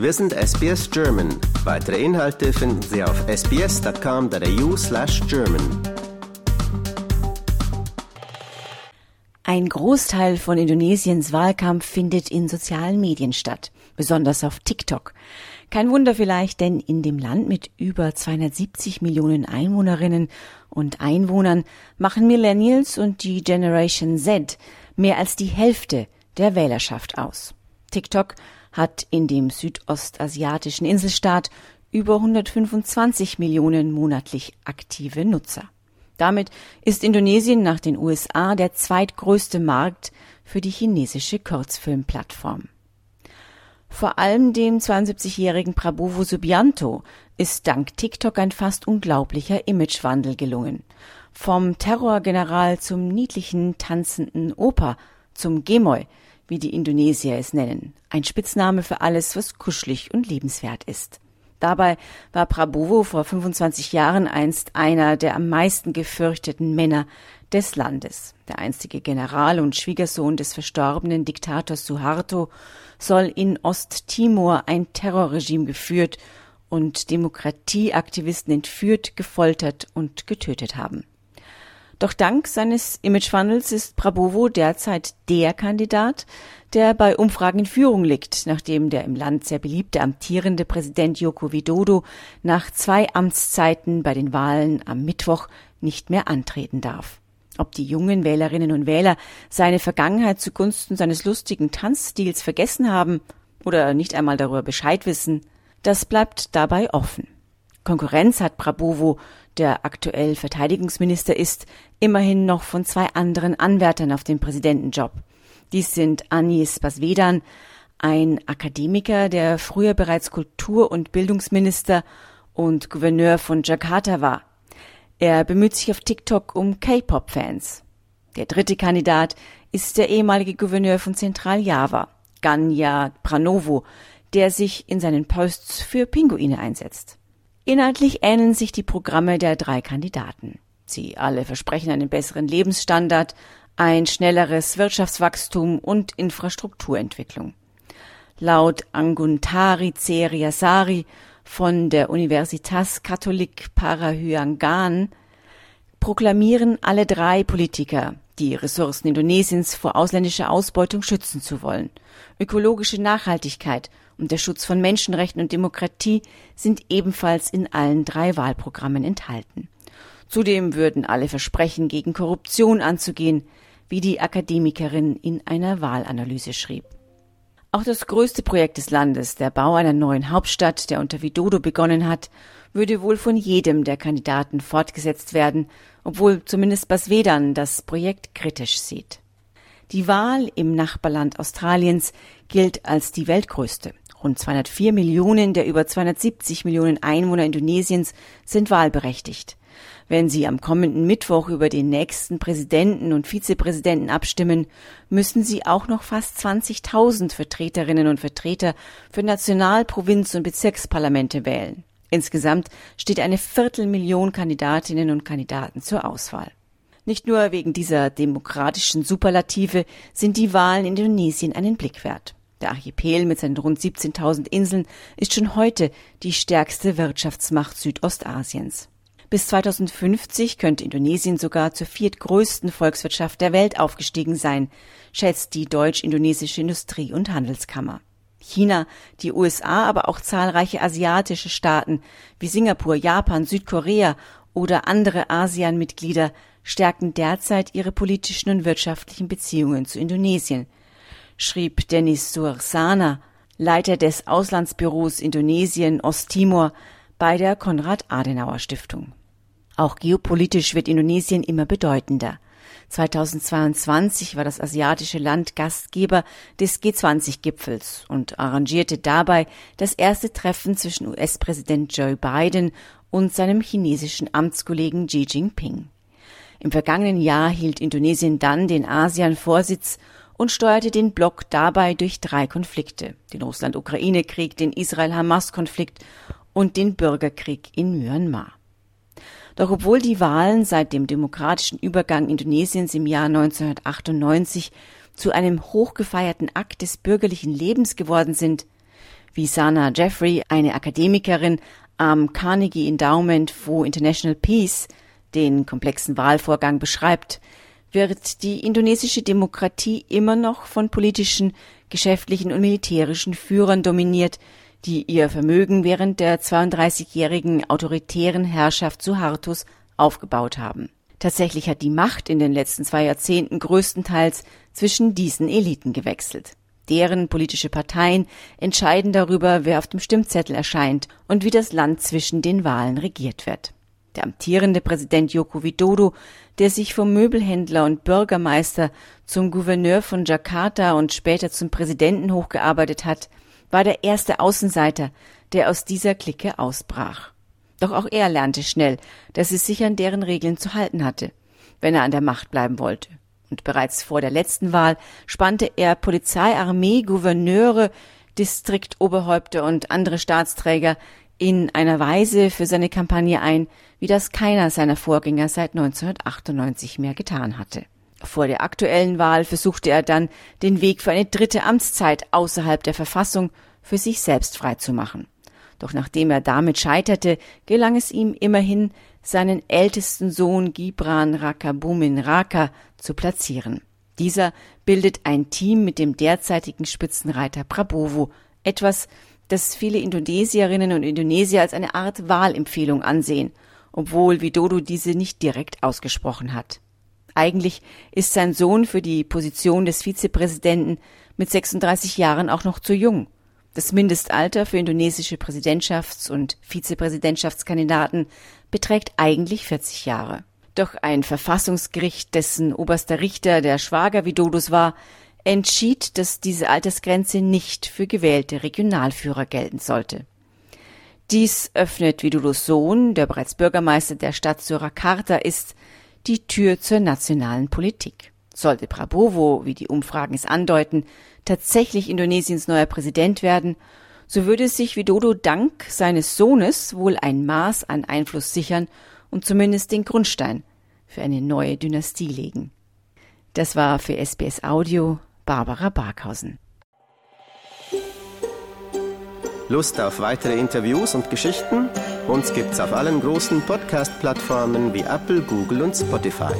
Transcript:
Wir sind SBS German. Weitere Inhalte finden Sie auf sbs.com.au slash German. Ein Großteil von Indonesiens Wahlkampf findet in sozialen Medien statt, besonders auf TikTok. Kein Wunder vielleicht, denn in dem Land mit über 270 Millionen Einwohnerinnen und Einwohnern machen Millennials und die Generation Z mehr als die Hälfte der Wählerschaft aus. TikTok hat in dem südostasiatischen Inselstaat über 125 Millionen monatlich aktive Nutzer. Damit ist Indonesien nach den USA der zweitgrößte Markt für die chinesische Kurzfilmplattform. Vor allem dem 72-jährigen Prabowo Subianto ist dank TikTok ein fast unglaublicher Imagewandel gelungen. Vom Terrorgeneral zum niedlichen tanzenden Opa, zum Gemoy, wie die Indonesier es nennen. Ein Spitzname für alles, was kuschelig und liebenswert ist. Dabei war Prabowo vor 25 Jahren einst einer der am meisten gefürchteten Männer des Landes. Der einstige General und Schwiegersohn des verstorbenen Diktators Suharto soll in Osttimor ein Terrorregime geführt und Demokratieaktivisten entführt, gefoltert und getötet haben. Doch dank seines Imagewandels ist Prabowo derzeit der Kandidat, der bei Umfragen in Führung liegt, nachdem der im Land sehr beliebte amtierende Präsident Joko Widodo nach zwei Amtszeiten bei den Wahlen am Mittwoch nicht mehr antreten darf. Ob die jungen Wählerinnen und Wähler seine Vergangenheit zugunsten seines lustigen Tanzstils vergessen haben oder nicht einmal darüber Bescheid wissen, das bleibt dabei offen. Konkurrenz hat Prabowo, der aktuell Verteidigungsminister ist, immerhin noch von zwei anderen Anwärtern auf den Präsidentenjob. Dies sind Anis Basvedan, ein Akademiker, der früher bereits Kultur- und Bildungsminister und Gouverneur von Jakarta war. Er bemüht sich auf TikTok um K-Pop-Fans. Der dritte Kandidat ist der ehemalige Gouverneur von Zentraljava, Ganya Pranovo, der sich in seinen Posts für Pinguine einsetzt. Inhaltlich ähneln sich die Programme der drei Kandidaten. Sie alle versprechen einen besseren Lebensstandard, ein schnelleres Wirtschaftswachstum und Infrastrukturentwicklung. Laut Anguntari Ceriasari von der Universitas Catholic Parahyangan proklamieren alle drei Politiker, die Ressourcen Indonesiens vor ausländischer Ausbeutung schützen zu wollen. Ökologische Nachhaltigkeit und der Schutz von Menschenrechten und Demokratie sind ebenfalls in allen drei Wahlprogrammen enthalten. Zudem würden alle versprechen, gegen Korruption anzugehen, wie die Akademikerin in einer Wahlanalyse schrieb. Auch das größte Projekt des Landes, der Bau einer neuen Hauptstadt, der unter Widodo begonnen hat, würde wohl von jedem der Kandidaten fortgesetzt werden, obwohl zumindest Basvedan das Projekt kritisch sieht. Die Wahl im Nachbarland Australiens gilt als die weltgrößte. Rund 204 Millionen der über 270 Millionen Einwohner Indonesiens sind wahlberechtigt. Wenn Sie am kommenden Mittwoch über den nächsten Präsidenten und Vizepräsidenten abstimmen, müssen Sie auch noch fast 20.000 Vertreterinnen und Vertreter für National-, Provinz- und Bezirksparlamente wählen. Insgesamt steht eine Viertelmillion Kandidatinnen und Kandidaten zur Auswahl. Nicht nur wegen dieser demokratischen Superlative sind die Wahlen in Indonesien einen Blick wert. Der Archipel mit seinen rund 17.000 Inseln ist schon heute die stärkste Wirtschaftsmacht Südostasiens. Bis 2050 könnte Indonesien sogar zur viertgrößten Volkswirtschaft der Welt aufgestiegen sein, schätzt die Deutsch-Indonesische Industrie- und Handelskammer. China, die USA, aber auch zahlreiche asiatische Staaten wie Singapur, Japan, Südkorea oder andere ASEAN-Mitglieder stärken derzeit ihre politischen und wirtschaftlichen Beziehungen zu Indonesien, schrieb Dennis Suarsana, Leiter des Auslandsbüros Indonesien Osttimor bei der Konrad-Adenauer-Stiftung. Auch geopolitisch wird Indonesien immer bedeutender. 2022 war das asiatische Land Gastgeber des G20-Gipfels und arrangierte dabei das erste Treffen zwischen US-Präsident Joe Biden und seinem chinesischen Amtskollegen Xi Jinping. Im vergangenen Jahr hielt Indonesien dann den ASEAN-Vorsitz und steuerte den Block dabei durch drei Konflikte, den Russland-Ukraine-Krieg, den Israel-Hamas-Konflikt und den Bürgerkrieg in Myanmar. Doch obwohl die Wahlen seit dem demokratischen Übergang Indonesiens im Jahr 1998 zu einem hochgefeierten Akt des bürgerlichen Lebens geworden sind, wie Sana Jeffrey, eine Akademikerin am Carnegie Endowment for International Peace, den komplexen Wahlvorgang beschreibt, wird die indonesische Demokratie immer noch von politischen, geschäftlichen und militärischen Führern dominiert, die ihr Vermögen während der 32-jährigen autoritären Herrschaft Suhartos aufgebaut haben. Tatsächlich hat die Macht in den letzten zwei Jahrzehnten größtenteils zwischen diesen Eliten gewechselt. Deren politische Parteien entscheiden darüber, wer auf dem Stimmzettel erscheint und wie das Land zwischen den Wahlen regiert wird. Der amtierende Präsident Joko Widodo, der sich vom Möbelhändler und Bürgermeister zum Gouverneur von Jakarta und später zum Präsidenten hochgearbeitet hat, war der erste Außenseiter, der aus dieser Clique ausbrach. Doch auch er lernte schnell, dass es sich an deren Regeln zu halten hatte, wenn er an der Macht bleiben wollte. Und bereits vor der letzten Wahl spannte er Polizei, Armee, Gouverneure, Distriktoberhäupter und andere Staatsträger in einer Weise für seine Kampagne ein, wie das keiner seiner Vorgänger seit 1998 mehr getan hatte. Vor der aktuellen Wahl versuchte er dann, den Weg für eine dritte Amtszeit außerhalb der Verfassung für sich selbst freizumachen. Doch nachdem er damit scheiterte, gelang es ihm immerhin, seinen ältesten Sohn Gibran Rakabumin Raka zu platzieren. Dieser bildet ein Team mit dem derzeitigen Spitzenreiter Prabowo, etwas, das viele Indonesierinnen und Indonesier als eine Art Wahlempfehlung ansehen, obwohl Widodo diese nicht direkt ausgesprochen hat. Eigentlich ist sein Sohn für die Position des Vizepräsidenten mit 36 Jahren auch noch zu jung. Das Mindestalter für indonesische Präsidentschafts- und Vizepräsidentschaftskandidaten beträgt eigentlich 40 Jahre. Doch ein Verfassungsgericht, dessen oberster Richter der Schwager Widodos war, entschied, dass diese Altersgrenze nicht für gewählte Regionalführer gelten sollte. Dies öffnet Widodos Sohn, der bereits Bürgermeister der Stadt Surakarta ist, die Tür zur nationalen Politik. Sollte Prabowo, wie die Umfragen es andeuten, tatsächlich Indonesiens neuer Präsident werden, so würde sich Widodo dank seines Sohnes wohl ein Maß an Einfluss sichern und zumindest den Grundstein für eine neue Dynastie legen. Das war für SBS Audio Barbara Barkhausen. Lust auf weitere Interviews und Geschichten? Uns gibt's auf allen großen Podcast-Plattformen wie Apple, Google und Spotify.